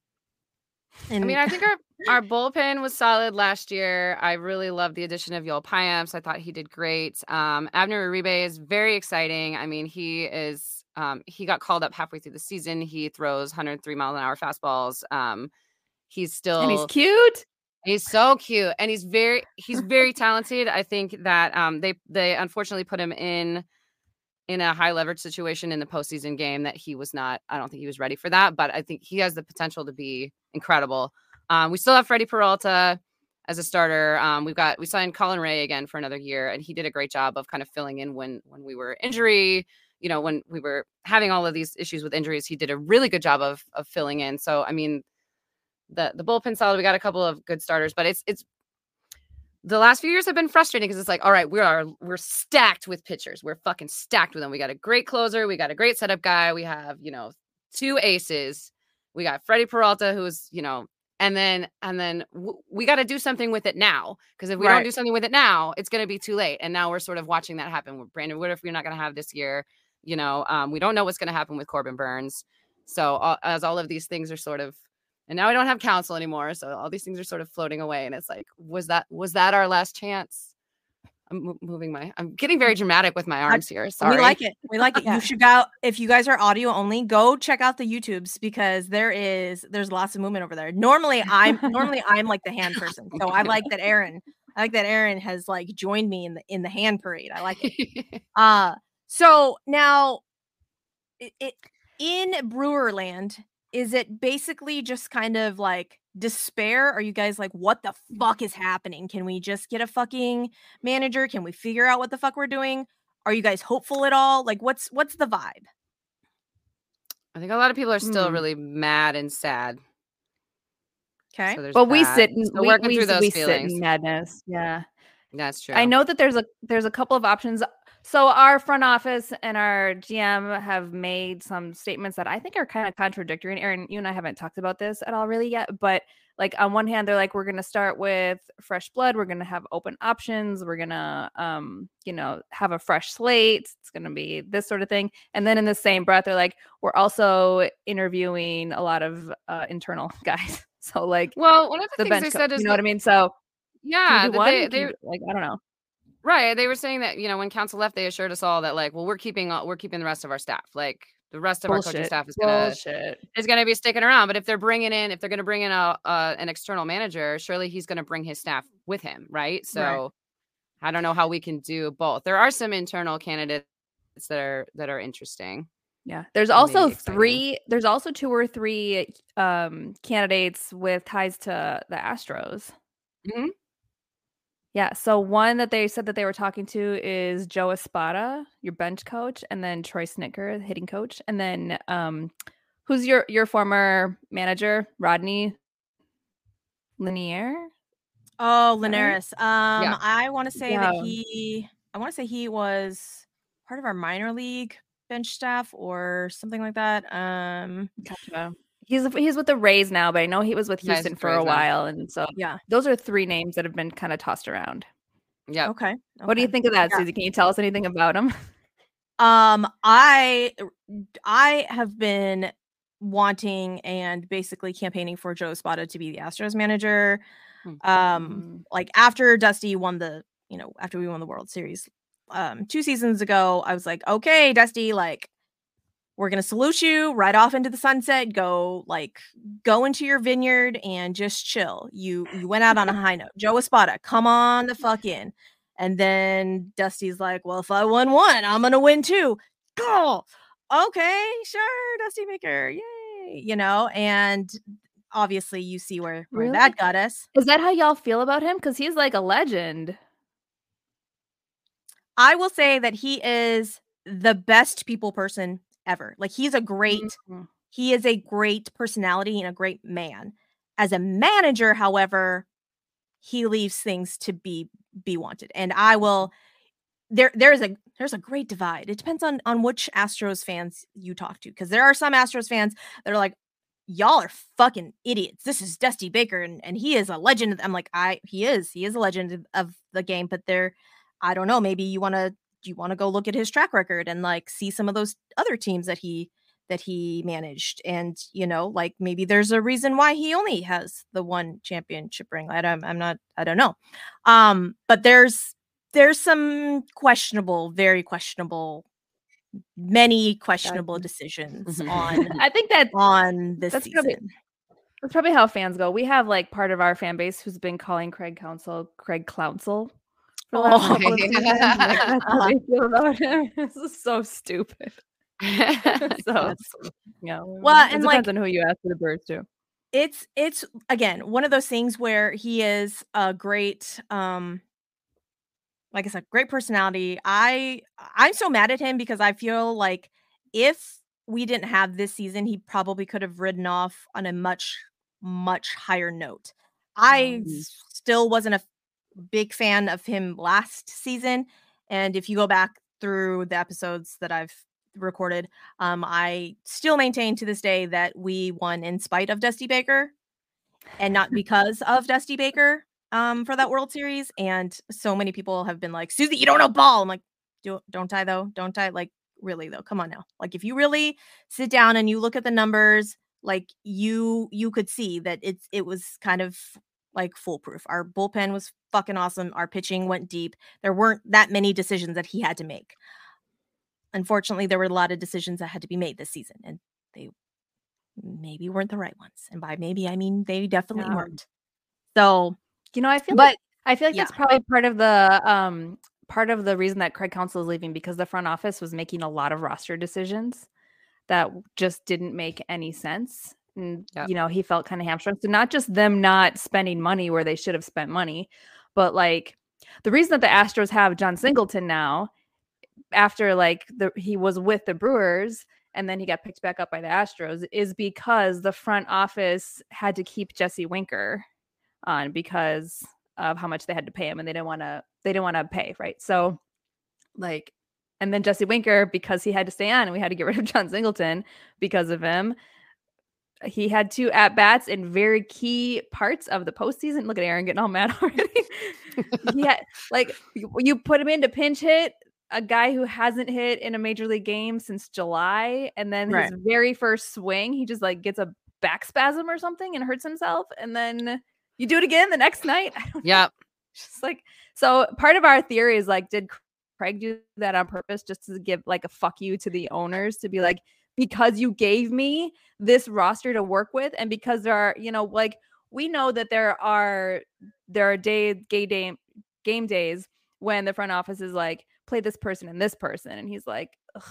I mean, I think our, <laughs> our bullpen was solid last year. I really loved the addition of Yoel Payamps. I thought he did great. Um, Abner Uribe is very exciting. I mean, he is um, he got called up halfway through the season. He throws 103 mile an hour fastballs. Um, he's still and he's cute. He's so cute and he's very he's very talented. I think that um they they unfortunately put him in in a high leverage situation in the postseason game that he was not I don't think he was ready for that, but I think he has the potential to be incredible. Um we still have Freddie Peralta as a starter. Um we've got we signed Colin Rea again for another year and he did a great job of kind of filling in when when we were injury, you know, when we were having all of these issues with injuries, he did a really good job of of filling in. So I mean the the bullpen solid. We got a couple of good starters, but it's it's the last few years have been frustrating because it's like, all right, we are we're stacked with pitchers. We're fucking stacked with them. We got a great closer. We got a great setup guy. We have you know two aces. We got Freddie Peralta, who's you know, and then and then w- we got to do something with it now because if we don't do something with it now, it's going to be too late. And now we're sort of watching that happen. With Brandon Wood, if we're not going to have this year, you know, um, we don't know what's going to happen with Corbin Burnes. So as all of these things are sort of and now I don't have Counsell anymore, so all these things are sort of floating away. And it's like, was that was that our last chance? I'm moving my. I'm getting very dramatic with my arms here. Sorry. we like it. We like it. Yeah. You <laughs> should go if you guys are audio only. Go check out the YouTubes because there is there's lots of movement over there. Normally, I'm normally I'm like the hand <laughs> person, so I like that Erin. I like that Erin has like joined me in the in the hand parade. I like it. <laughs> Uh so now it, it in Brewerland, is it basically just kind of like despair? Are you guys like, what the fuck is happening? Can we just get a fucking manager? Can we figure out what the fuck we're doing? Are you guys hopeful at all? Like what's what's the vibe? I think a lot of people are still Hmm. really mad and sad. Okay. So there's But we sit in Still we, working we, through those we sit feelings. in madness. Yeah. That's true. I know that there's a there's a couple of options. So our front office and our GM have made some statements that I think are kind of contradictory. And Erin, you and I haven't talked about this at all really yet, but like on one hand, they're like, we're gonna start with fresh blood, we're gonna have open options, we're gonna um, you know, have a fresh slate, it's gonna be this sort of thing. And then in the same breath, they're like, we're also interviewing a lot of uh internal <laughs> guys. So like well, one of the, the things they said is you know what I mean? So yeah, they, they like I don't know. Right. They were saying that you know when Counsell left, they assured us all that like, well, we're keeping all, we're keeping the rest of our staff. Like the rest of our coaching staff is gonna Bullshit. is gonna be sticking around. But if they're bringing in, if they're gonna bring in a uh, an external manager, surely he's gonna bring his staff with him, right? So I don't know how we can do both. There are some internal candidates that are that are interesting. Yeah. There's also three there's also two or three um candidates with ties to the Astros. Mhm. Yeah, so one that they said that they were talking to is Joe Espada, your bench coach, and then Troy Snitker, the hitting coach, and then um who's your your former manager, Rodney Lanier? Oh? Linares. Um, Yeah. I want to say Yeah. that he, I want to say he was part of our minor league bench staff or something like that. Um, Gotcha. He's he's with the Rays now, but I know he was with Houston with for Rays a now. while, and so yeah. those are three names that have been kind of tossed around. Yeah. Okay. What do you think of that, Yeah. Suzy? Can you tell us anything about him? <laughs> Um, I, I have been wanting and basically campaigning for Joe Spada to be the Astros manager. Hmm. Um, like after Dusty won the, you know, after we won the World Series, um, two seasons ago, I was like, okay, Dusty, like, we're gonna salute you right off into the sunset. Go like go into your vineyard and just chill. You you went out on a <laughs> high note. Joe Espada, come on the fuck in. And then Dusty's like, well, if I won one, I'm gonna win two. Go. Okay, sure, Dusty Baker yay, you know, and obviously you see where, where Really? that got us. Is that how y'all feel about him? Because he's like a legend. I will say that he is the best people person ever. Like he's a great Mhm. he is a great personality and a great man. As a manager, however, he leaves things to be be wanted. And I will there there's a there's a great divide. It depends on on which Astros fans you talk to because there are some Astros fans that are like y'all are fucking idiots. This is Dusty Baker and and he is a legend. I'm like I he is. He is a legend of- of the game, but there I don't know, maybe you want to you want to go look at his track record and like see some of those other teams that he that he managed and you know like maybe there's a reason why he only has the one championship ring i don't i'm not i don't know um but there's there's some questionable very questionable many questionable decisions on <laughs> I think that on this That's season probably- that's probably how fans go. We have like part of our fan base who's been calling Craig Counsell Craig Clouncil. For the last Oh. couple of seasons. Like, that's how they <laughs> feel about him. <laughs> This is so stupid. <laughs> so yeah. Well, it and, depends like- on who you ask for the birds too. it's it's again one of those things where he is a great um like i said great personality i i'm so mad at him because i feel like if we didn't have this season he probably could have ridden off on a much much higher note i Mm. still wasn't a big fan of him last season and if you go back through the episodes that i've recorded um, I still maintain to this day that we won in spite of Dusty Baker and not <laughs> because of Dusty Baker um, for that World Series. And so many people have been like, Suzy, you don't know ball. I'm like, Do, don't I though? Don't I? Like, really though? Come on now. Like, if you really sit down and you look at the numbers, like you you could see that it's it was kind of like foolproof. Our bullpen was fucking awesome. Our pitching went deep. There weren't that many decisions that he had to make unfortunately there were a lot of decisions that had to be made this season and they maybe weren't the right ones and by maybe i mean they definitely Yeah. weren't so You know, I feel but like I feel like that's probably part of the um part of the reason that Craig Counsell is leaving because the front office was making a lot of roster decisions that just didn't make any sense. And Yep. you know, he felt kind of hamstrung. So not just them not spending money where they should have spent money, but like the reason that the Astros have Jon Singleton now after like the he was with the Brewers and then he got picked back up by the Astros is because the front office had to keep Jesse Winker on because of how much they had to pay him and they didn't want to they didn't want to pay, right? So like and then Jesse Winker because he had to stay on and we had to get rid of <laughs> Jon Singleton because of him. He had two at bats in very key parts of the postseason. Look at Erin getting all mad <laughs> already. yeah, like you, put him in to pinch hit a guy who hasn't hit in a major league game since July, and then Right. his very first swing, he just like gets a back spasm or something and hurts himself, and then you do it again the next night. <laughs> I don't Yep. just like so part of our theory is like did craig do that on purpose just to give like a fuck you to the owners to be like because you gave me this roster to work with and because there are you know like we know that there are there are day gay day game days when the front office is like play this person and this person and he's like Ugh.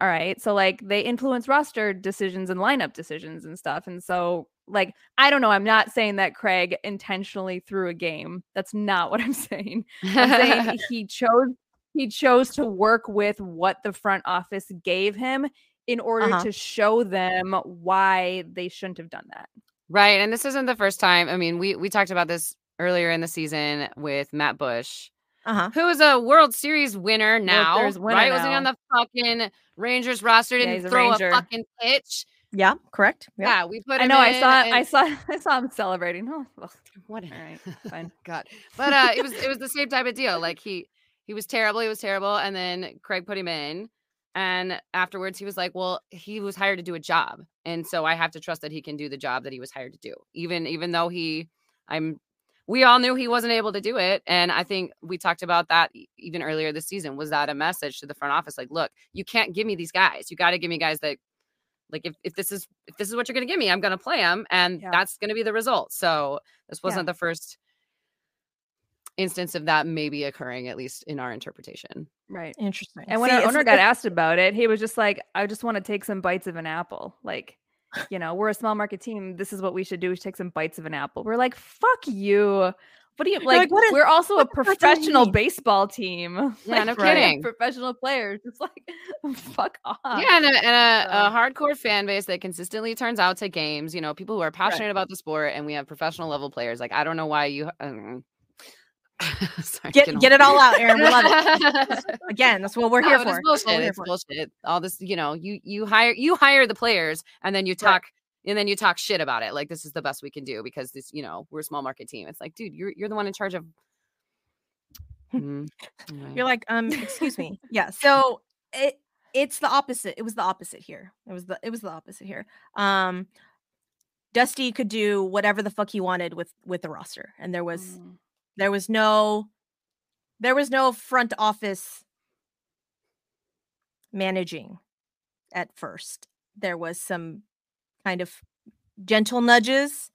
all right so like they influence roster decisions and lineup decisions and stuff and so like I don't know. I'm not saying that Craig intentionally threw a game. That's not what I'm <laughs> saying. I'm saying <laughs> he chose he chose to work with what the front office gave him in order Uh-huh. to show them why they shouldn't have done that. Right. And this isn't the first time. I mean, we we talked about this earlier in the season with Matt Bush, Uh-huh. who is a World Series winner now. Winner right? Wasn't he on the fucking Rangers roster? Didn't a throw Ranger. a fucking pitch. Yeah, correct. Yeah. Yeah, we put I know. I saw. I saw. <laughs> I saw him celebrating. Oh, well, what all right, fine. <laughs> God. But uh it was it was the same type of deal. Like he he was terrible, he was terrible, and then Craig put him in. And afterwards he was like, Well, he was hired to do a job. And so I have to trust that he can do the job that he was hired to do. Even even though he I'm we all knew he wasn't able to do it. And I think we talked about that even earlier this season. Was that a message to the front office? Like, look, you can't give me these guys. You got to give me guys that like if, if this is if this is what you're gonna give me, I'm gonna play them, and Yeah. that's gonna be the result. So this wasn't the first instance of that maybe occurring, at least in our interpretation. Right. Interesting. And when See, our owner got asked about it, he was just like, "I just want to take some bites of an apple. Like, you know, we're a small market team. This is what we should do: is take some bites of an apple." We're like, "Fuck you." What do you like? like, what is- we're also a what the fuck does that professional baseball team. <laughs> Yeah, no Like, we're kidding. Professional players. It's like, <laughs> fuck off. yeah, and, a, and a, a hardcore fan base that consistently turns out to games. You know, people who are passionate about the sport, and we have professional level players. Like I don't know why you. Um, <laughs> sorry, Get get it all out, Erin. We love it. <laughs> Again, that's what we're No, here for. What we're here for. bullshit. All this, you know, you you hire you hire the players, and then you talk and then you talk shit about it. Like this is the best we can do because this, you know, we're a small market team. It's like, dude, you're you're the one in charge of. Mm, anyway. You're like, um, excuse me. Yeah. <laughs> So it it's the opposite. It was the opposite here. It was the it was the opposite here. Um Dusty could do whatever the fuck he wanted with with the roster. And there was Mm. There was no there was no front office managing at first. There was some kind of gentle nudges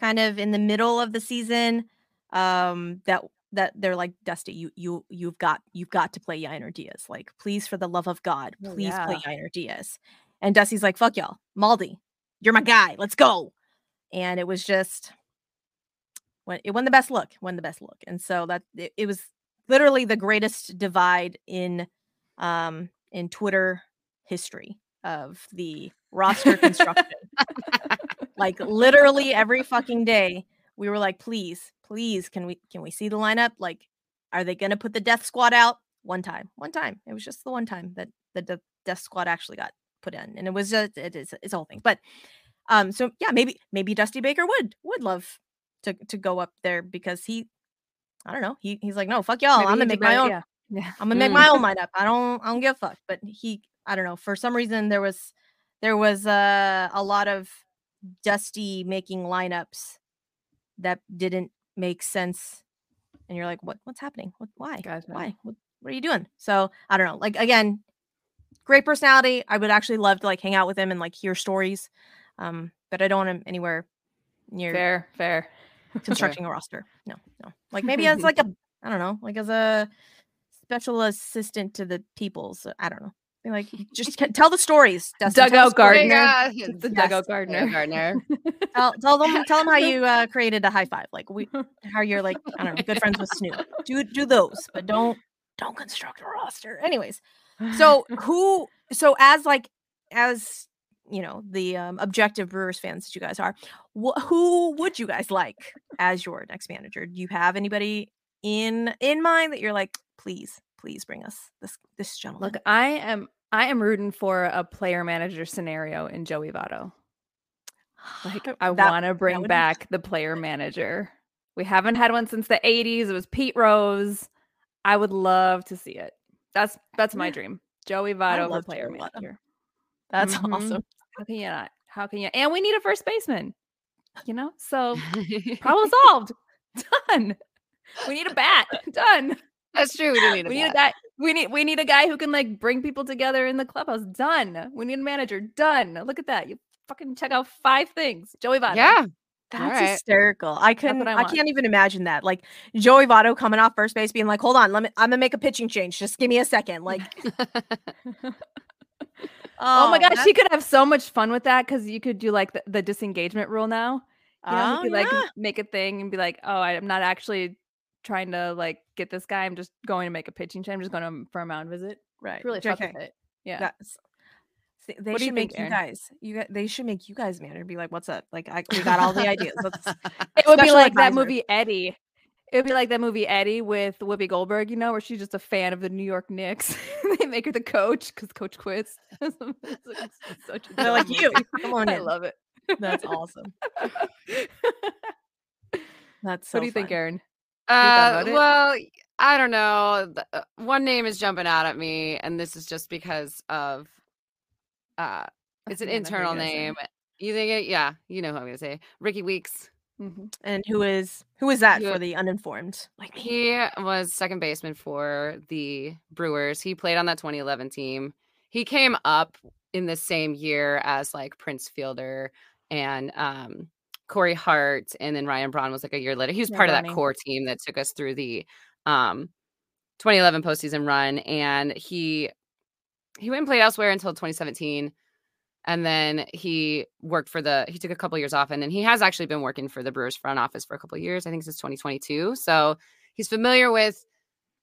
kind of in the middle of the season um that that they're like Dusty you you you've got you've got to play Yainer Diaz. Like please for the love of God Oh, please play yeah. Yainer Diaz. And Dusty's like fuck y'all. Maldi you're my guy. Let's go. And it was just when it won the best look won the best look and so that it, it was literally the greatest divide in um in Twitter history of the roster construction. <laughs> Like literally every fucking day we were like please please can we can we see the lineup? Like are they going to put the death squad out? One time one time. It was just the one time that the de- death squad actually got put in and it was just it is it's a whole thing. But um so yeah maybe maybe dusty baker would would love to to go up there because he i don't know he, he's like no fuck y'all Maybe i'm gonna make my own Yeah. <laughs> Yeah. I'm gonna make Mm. my own lineup. I don't I don't give a fuck. But he I don't know. For some reason there was there was uh, a lot of dusty making lineups that didn't make sense. And you're like, what what's happening? What why? Gotcha. Why? What, what are you doing? So I don't know. Like again, great personality. I would actually love to like hang out with him and like hear stories. Um, but I don't want him anywhere near Fair. Fair. Constructing a roster. No, no. Like <laughs> maybe as like a I don't know, like as a special assistant to the peoples. I don't know. Be like <laughs> just tell the stories. Dustin, tell the Dugout stories. Gardner. Yeah, <laughs> the Yes. dugout Gardner. gardener. Gardner. Tell, tell them tell them how you uh, created a high five. Like we how you're like I don't know, good friends with Snoop. Do do those, but don't don't construct a roster. Anyways, <sighs> so who so as like as you know the um, objective Brewers fans that you guys are, wh- who would you guys like as your next manager? Do you have anybody in in mind that you're like, please, please bring us this this gentleman? Look, I am I am rooting for a player manager scenario in Joey Votto. Like <sighs> I want to bring would be- back the player <laughs> manager. We haven't had one since the 80s. It was Pete Rose. I would love to see it. That's that's my Yeah. dream. Joey Votto for player Joey manager. That's <laughs> Mhm. awesome. How can you not? How can you? And we need a first baseman. You know, so problem <laughs> solved. <laughs> Done. We need a bat. Done. That's true. We do need a We need a bat. guy. We need we need a guy who can like bring people together in the clubhouse. Done. We need a manager. Done. Look at that. You fucking check out five things. Joey Votto. Yeah. That's Alright. hysterical. I couldn't. I I, can't even imagine that. Like Joey Votto coming off first base, being like, "Hold on, let me. I'm gonna make a pitching change. Just give me a second. Like, Oh, my oh, gosh, she could have so much fun with that because you could do like the, the disengagement rule now. You know, Oh, he could like make a thing and be like, "Oh, I'm not actually trying to like get this guy. I'm just going to make a pitching change. I'm just going to for a mound visit." right. Really fuck JK. with it. Yeah. That's they What you should think, make you guys. You gu- they should make you guys manager. Be like, what's up? Like, I, we got all the <laughs> ideas. Let's, It would be like that movie Eddie. It would be like that movie Eddie with Whoopi Goldberg, you know, where she's just a fan of the New York Knicks. <laughs> they make her the coach because coach quits. <laughs> It's like- it's such a they're like dumb you. Come on <laughs> I in. love it. That's awesome. That's so what do you think, fun. Erin? Uh, well, I don't know. Uh, One name is jumping out at me, and this is just because of uh, it's an Yeah, I know who internal you're gonna say. name. You think it? Yeah, you know who I'm gonna say. Rickie Weeks. Mhm. And who is who is that You- for the uninformed? Like me. He was second baseman for the Brewers. He played on that 2011 team. He came up in the same year as like Prince Fielder and um, Corey Hart, and then Ryan Braun was like a year later. He was Yeah, part of that core team that took us through the um, 2011 postseason run, and he he went and played elsewhere until 2017 and then he worked for the he took a couple years off and then he has actually been working for the brewers front office for a couple years i think since 2022 so he's familiar with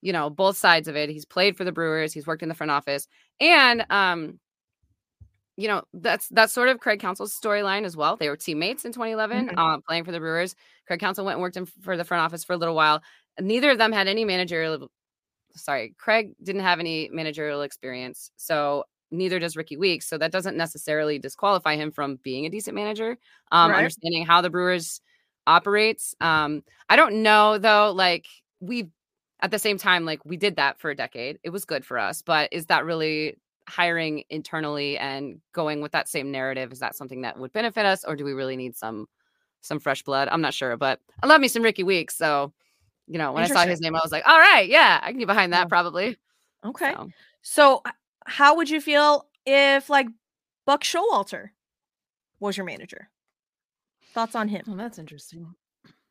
you know both sides of it. He's played for the brewers he's worked in the front office and um you know that's that's sort of craig Counsell's storyline as well. They were teammates in 2011 Mhm. uh, playing for the brewers. Craig council went and worked in, for the front office for a little while. Neither of them had any managerial sorry craig didn't have any managerial experience so neither does Rickie Weeks. So that doesn't necessarily disqualify him from being a decent manager. Um, Right. understanding how the Brewers operates. Um, I don't know though, like we at the same time, like we did that for a decade. It was good for us, but is that really hiring internally and going with that same narrative? Is that something that would benefit us, or do we really need some some fresh blood? I'm not sure, but I love me some Rickie Weeks. So, you know, when I saw his name, I was like, all right, yeah, I can get behind that Yeah. probably. Okay. So. So, how would you feel if like Buck Showalter was your manager? Thoughts on him? Oh, that's interesting.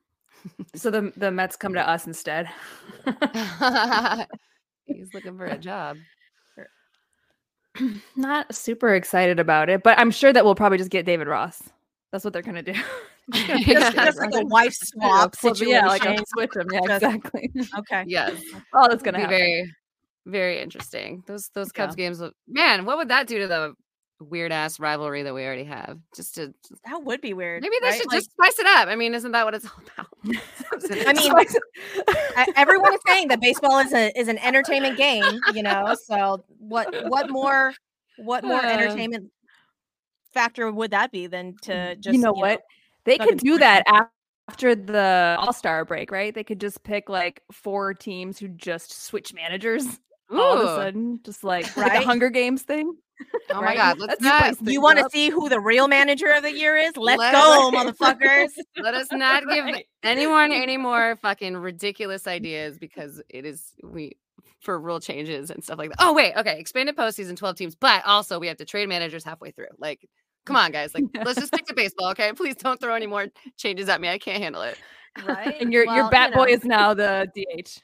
<laughs> so the the Mets come to us instead. <laughs> He's looking for a job. Er <clears throat> Not super excited about it, but I'm sure that we'll probably just get David Ross. That's what they're gonna do. <laughs> Just, Yeah. just like a wife swap situation. Yeah, like a switch them. Yeah, exactly. okay. Yes, Oh, that's gonna gonna be happen. very, very interesting. Those those Yeah. Cubs games, man, what would that do to the weird ass rivalry that we already have? Just to That would be weird. maybe they right? should Like, just spice it up. I mean, isn't that what it's <laughs> all about? <laughs> I mean, everyone is saying that baseball is a is an entertainment game, <laughs> you know. So what what more what more Uh. entertainment factor would that be than to just you know what? they could do that af- after the All Star break, right? They could just pick like four teams who just switch managers all of a Ooh. sudden, just like <laughs> like Right? a Hunger Games thing. Oh my right? god, let's Let's not spice You want to see who the real manager of the year is? Let's Let- go, let- <laughs> motherfuckers. let us not give Right. anyone <laughs> any more fucking ridiculous ideas because it is we for rule changes and stuff like that. Oh wait, okay, expanded postseason, twelve teams, but also we have to trade managers halfway through. Like, come on, guys, like let's just stick to baseball, okay? Please don't throw any more changes at me. I can't handle it. Right? And your Well, your you bat boy know. is now the DH.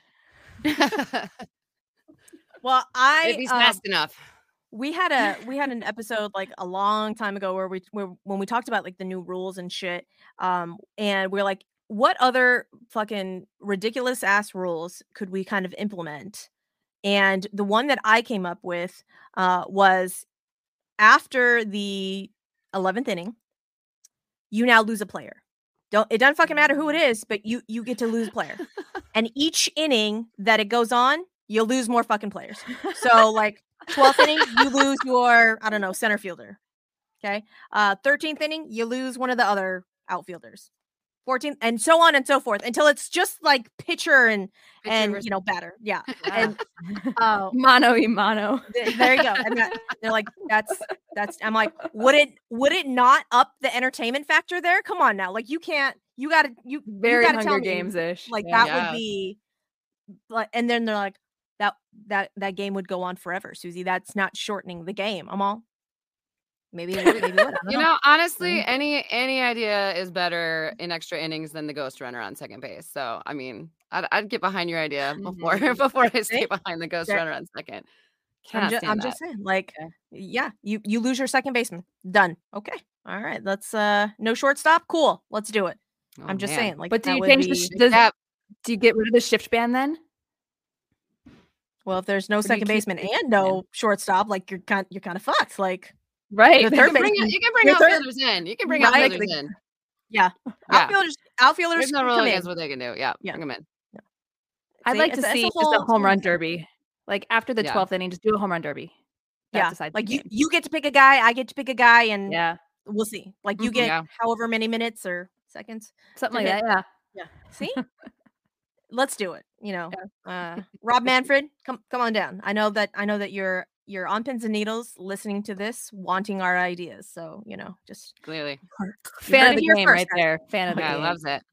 Well, I if he's um, fast enough. we had a <laughs> we had an episode like a long time ago where we where when we talked about like the new rules and shit um and we're like what other fucking ridiculous ass rules could we kind of implement and the one that i came up with uh was after the 11th inning, you now lose a player. Don't it doesn't fucking matter who it is, but you you get to lose a player. <laughs> and each inning that it goes on, you lose more fucking players. So <laughs> like 12th inning, you lose your I don't know center fielder. Okay, uh, 13th inning, you lose one of the other outfielders. 14th and so on and so forth until it's just like pitcher and Pitcher and versus- you know batter. Yeah, Yeah. <laughs> and <laughs> uh, Mano y mano. th- there you go. And that, they're like, that's that's. I'm like, would it would it not up the entertainment factor there? Come on now, like you can't. You got to you you Very gotta tell Hunger Games ish. Like Yeah. that Yeah. would be like, and then they're like, that that that game would go on forever, Suzy. That's not shortening the game. I'm all. Maybe maybe it would. I don't <laughs> You know. know, honestly, any any idea is better in extra innings than the ghost runner on second base. So, I mean, I'd, I'd get behind your idea before Mhm. <laughs> before I stay behind the ghost There- runner on second. I'm, Cannot ju- stand I'm just saying, like, Okay. yeah, you you lose your second baseman. Done. Okay. All right. Let's uh no shortstop. Cool. Let's do it. Oh, I'm just man. saying, like, but do you would change the sh- does, Yeah, do you get rid of the shift ban then? Well, if there's no do second keep baseman the and shift ban? no shortstop, like you're kind you're kind of fucked. Like Right. You third can bring, baseman- you can bring your third- outfielders in. You can bring Right, outfielders like- in. yeah, Yeah. outfielders outfielders There's no rule come in. against what they can do. Yeah, Yeah. bring them in. Yeah. I'd See, like to see a just whole- a a home run derby. Like after the Yeah. 12th inning, just do a home run derby. That Yeah, decides like you game. you get to pick a guy, I get to pick a guy, and Yeah. we'll see. Like you Mhm. get Yeah. however many minutes or seconds. Something like that. Yeah. Yeah. <laughs> See, let's do it. You know, uh, <laughs> Rob Manfred, come come on down. I know that I know that you're you're on pins and needles listening to this, wanting our ideas. So you know, just Clearly, Fan of the game right there. Fan of the yeah, game. loves it.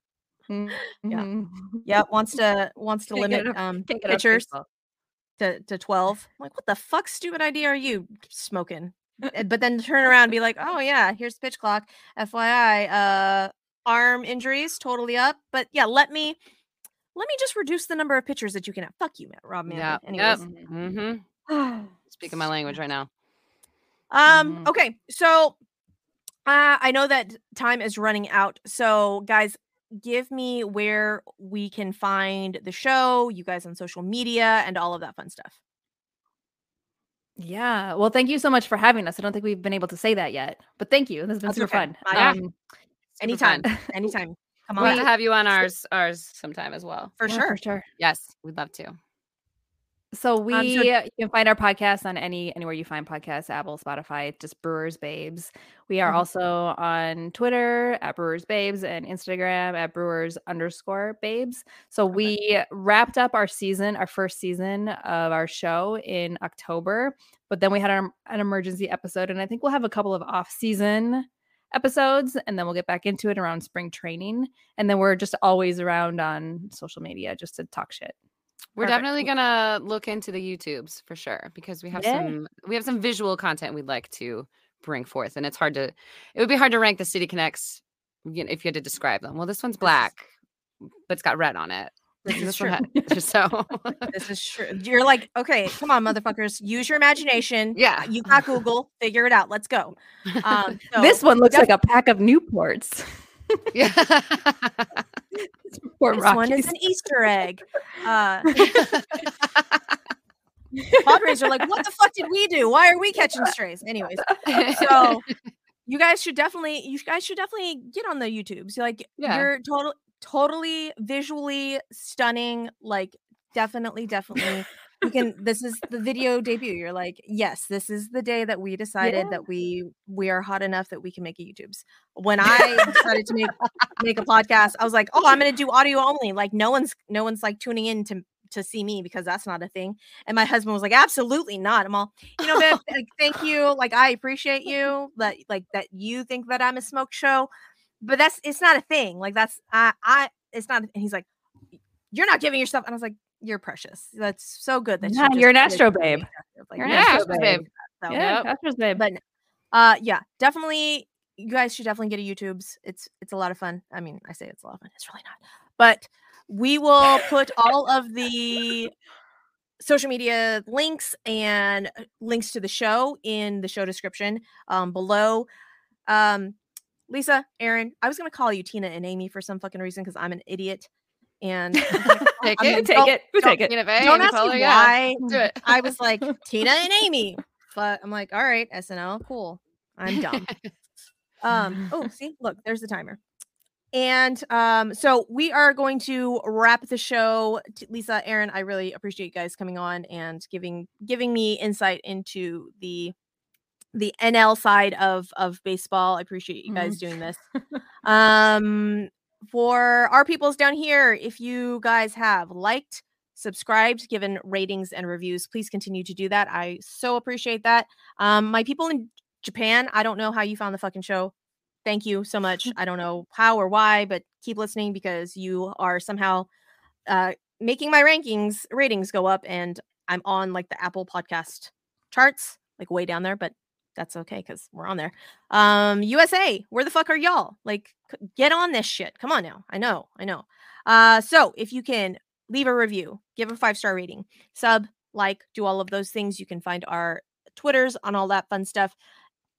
Mhm. yeah <laughs> wants to wants to limit enough- um Can't get enough pitchers to to twelve. I'm like, what the fuck, stupid idea are you smoking? Uh, but then turn around and be like, oh <laughs> yeah, here's pitch clock. FYI, uh, arm injuries totally up. But yeah, let me let me just reduce the number of pitchers that you can have. Fuck you, Matt, Rob Yeah. Manfred. Yep. Anyways, Mm-hmm. Speaking my language right now. Um, Mhm. okay, so uh, I know that time is running out. So, guys, give me where we can find the show, you guys on social media, and all of that fun stuff. Yeah. Well, thank you so much for having us. I don't think we've been able to say that yet, but thank you. This has been That's super okay. fun. Um, Super Anytime, fun. <laughs> anytime. Come We'll have to have you on ours ours sometime as well. for yeah, sure. For sure. Yes, we'd love to. So we so- you can find our podcast on any anywhere you find podcasts, Apple, Spotify, just Brewers Babes. We are Mhm. also on Twitter at Brewers Babes and Instagram at Brewers underscore Babes. So we wrapped up our season, our first season of our show in October, but then we had an, an emergency episode, and I think we'll have a couple of off season episodes and then we'll get back into it around spring training and then we're just always around on social media just to talk shit We're Perfect. definitely gonna look into the YouTubes for sure because we have Yeah. some we have some visual content we'd like to bring forth, and it's hard to it would be hard to rank the City Connects you know, if you had to describe them. Well, this one's black, but it's got red on it. This is true. <laughs> so <laughs> This is true. You're like, okay, come on, motherfuckers, use your imagination. yeah, You got Google, figure it out. Let's go. Um, <laughs> so this one looks like a pack of Newports. yeah. This one is an Easter egg. Uh, Padres are like, what the fuck did we do? Why are we catching strays? Anyways, so you guys should definitely, you guys should definitely get on the YouTubes. Like, Yeah. you're total, totally visually stunning. Like, definitely, definitely. You can. <laughs> This is the video debut. You're like, yes, this is the day that we decided Yeah. that we we are hot enough that we can make a YouTube's. When I decided to make make a podcast, I was like, oh, I'm gonna do audio only. Like, no one's no one's like tuning in to to see me because that's not a thing. And my husband was like, absolutely not. I'm all, you know, babe, <laughs> like, thank you. Like, I appreciate you that like that you think that I'm a smoke show, but that's it's not a thing. Like, that's I I it's not. And he's like, you're not giving yourself. And I was like, you're precious. That's so good that Yeah, you're an Astro babe. Like, You're an Yeah, Astro Astro babe. so- Yeah, Yep. Astros babe. but uh yeah definitely you guys should definitely get a youtube's it's it's a lot of fun i mean i say it's a lot of fun it's really not but we will put all of the social media links and uh, links to the show in the show description um below um lisa Erin i was gonna call you tina and amy for some fucking reason because i'm an idiot and <laughs> Take it. take don't- it. We <laughs> don't- take it. Tina Fey, don't ask Poehler, me yeah. why Do it. <laughs> I was like Tina and Amy but I'm like, all right, SNL, cool. I'm dumb. um, oh, see, look, there's the timer. And um, so we are going to wrap the show. Lisa, Erin, I really appreciate you guys coming on and giving giving me insight into the the NL side of of baseball. I appreciate you guys doing this. <laughs> um, for our peoples down here, if you guys have liked, subscribed, given ratings and reviews, please continue to do that. I so appreciate that. Um, my people in Japan, I don't know how you found the fucking show thank you so much. <laughs> I don't know how or why, but keep listening because you are somehow uh, making my rankings ratings go up, and I'm on like the Apple Podcast charts, like way down there, but that's okay because we're on there. Um, USA, where the fuck are y'all? Like, get on this shit. Come on now. I know, I know. Uh, so if you can leave a review, give a five star rating, sub, like, do all of those things. You can find our Twitters on all that fun stuff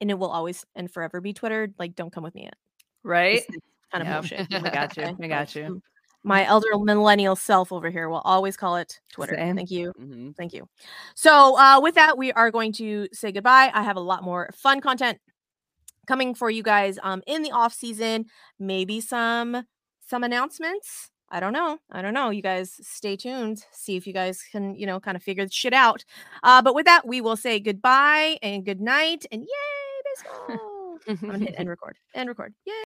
and it will always and forever be Twitter. Like, don't come with me yet. Right? kind of Yeah. bullshit. <laughs> I got you. I got you. My elder millennial self over here will always call it Twitter. Same. Thank you. Mhm. Thank you. So, uh, with that, we are going to say goodbye. I have a lot more fun content coming for you guys um, in the off season. Maybe some some announcements. I don't know. I don't know. You guys stay tuned. See if you guys can, you know, kind of figure the shit out. Uh, but with that, we will say goodbye and good night and yay, baseball. I'm gonna hit <laughs> end record. End record. Yay.